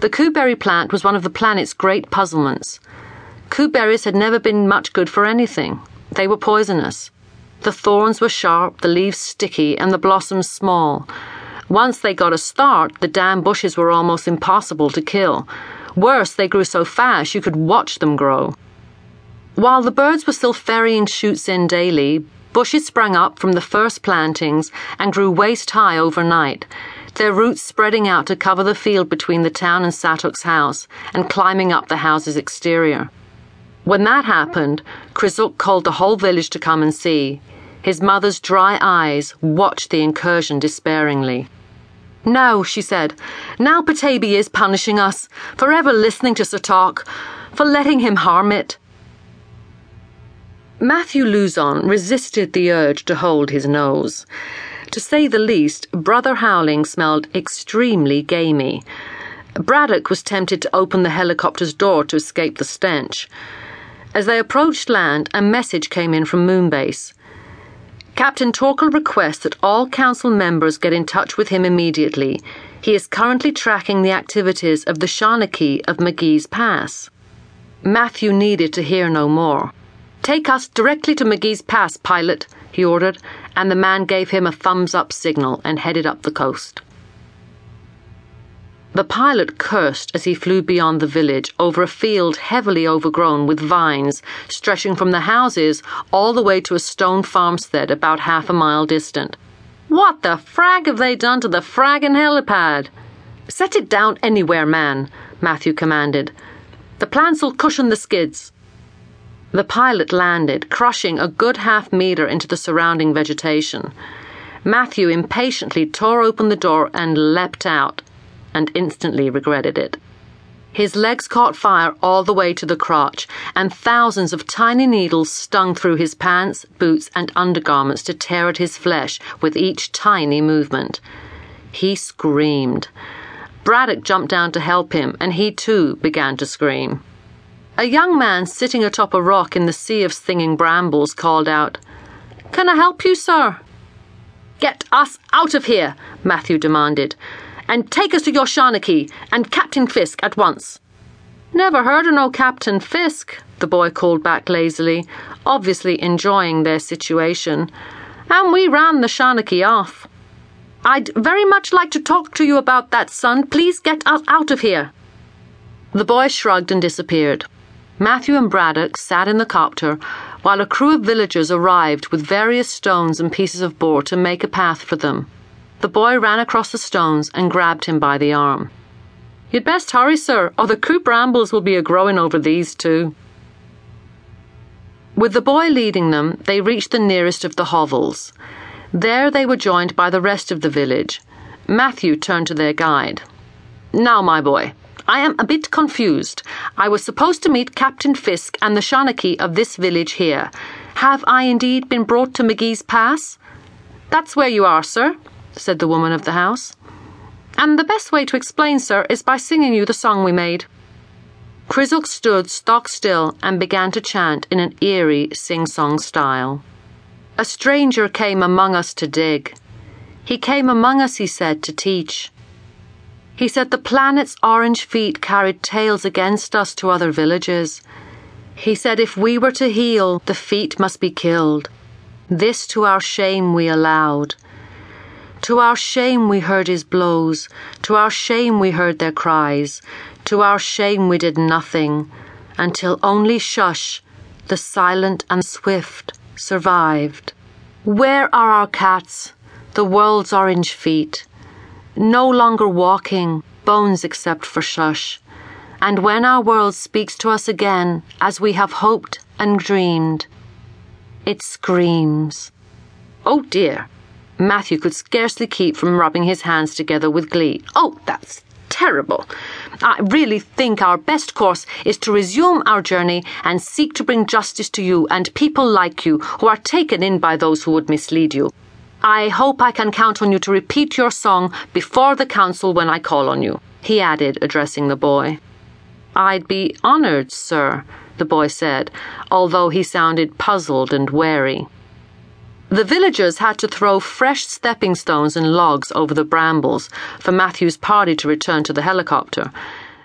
The kuberry plant was one of the planet's great puzzlements. Kuberries had never been much good for anything. They were poisonous. The thorns were sharp, the leaves sticky, and the blossoms small. Once they got a start, the damn bushes were almost impossible to kill. Worse, they grew so fast you could watch them grow. While the birds were still ferrying shoots in daily, bushes sprang up from the first plantings and grew waist high overnight, their roots spreading out to cover the field between the town and Satok's house and climbing up the house's exterior. When that happened, Krizuk called the whole village to come and see. His mother's dry eyes watched the incursion despairingly. No, she said, now Petaybee is punishing us, forever listening to Satok, for letting him harm it. Matthew Luzon resisted the urge to hold his nose. To say the least, Brother Howling smelled extremely gamey. Braddock was tempted to open the helicopter's door to escape the stench. As they approached land, a message came in from Moonbase. Captain Torkel requests that all council members get in touch with him immediately. He is currently tracking the activities of the Shanachie of McGee's Pass. Matthew needed to hear no more. Take us directly to McGee's Pass, pilot, he ordered, and the man gave him a thumbs up signal and headed up the coast. The pilot cursed as he flew beyond the village over a field heavily overgrown with vines stretching from the houses all the way to a stone farmstead about half a mile distant. What the frag have they done to the fraggin' helipad? Set it down anywhere, man, Matthew commanded. The plants'll cushion the skids. The pilot landed, crushing a good half meter into the surrounding vegetation. Matthew impatiently tore open the door and leapt out and instantly regretted it. His legs caught fire all the way to the crotch, and thousands of tiny needles stung through his pants, boots, and undergarments to tear at his flesh with each tiny movement. He screamed. Braddock jumped down to help him, and he too began to scream. A young man sitting atop a rock in the sea of stinging brambles called out, Can I help you, sir? Get us out of here, Matthew demanded and take us to your Shanachie and Captain Fiske at once. Never heard of no Captain Fiske, the boy called back lazily, obviously enjoying their situation. And we ran the Shanachie off. I'd very much like to talk to you about that, son. Please get us out of here. The boy shrugged and disappeared. Matthew and Braddock sat in the copter while a crew of villagers arrived with various stones and pieces of board to make a path for them. The boy ran across the stones and grabbed him by the arm. You'd best hurry, sir, or the coop Rambles will be a growing over these too. With the boy leading them, they reached the nearest of the hovels. There they were joined by the rest of the village. Matthew turned to their guide. Now, my boy, I am a bit confused. I was supposed to meet Captain Fiske and the Shanachie of this village here. Have I indeed been brought to McGee's Pass? That's where you are, sir said the woman of the house. And the best way to explain, sir, is by singing you the song we made. Krizuk stood stock still and began to chant in an eerie sing song style. A stranger came among us to dig. He came among us, he said, to teach. He said the planet's orange feet carried tales against us to other villages. He said if we were to heal, the feet must be killed. This to our shame we allowed. To our shame we heard his blows, to our shame we heard their cries, to our shame we did nothing, until only Shush, the silent and swift, survived. Where are our cats, the world's orange feet? No longer walking, bones except for Shush. And when our world speaks to us again, as we have hoped and dreamed, it screams. Oh dear. Matthew could scarcely keep from rubbing his hands together with glee. Oh, that's terrible. I really think our best course is to resume our journey and seek to bring justice to you and people like you who are taken in by those who would mislead you. I hope I can count on you to repeat your song before the council when I call on you, he added, addressing the boy. I'd be honored, sir, the boy said, although he sounded puzzled and wary. The villagers had to throw fresh stepping stones and logs over the brambles for Matthew's party to return to the helicopter,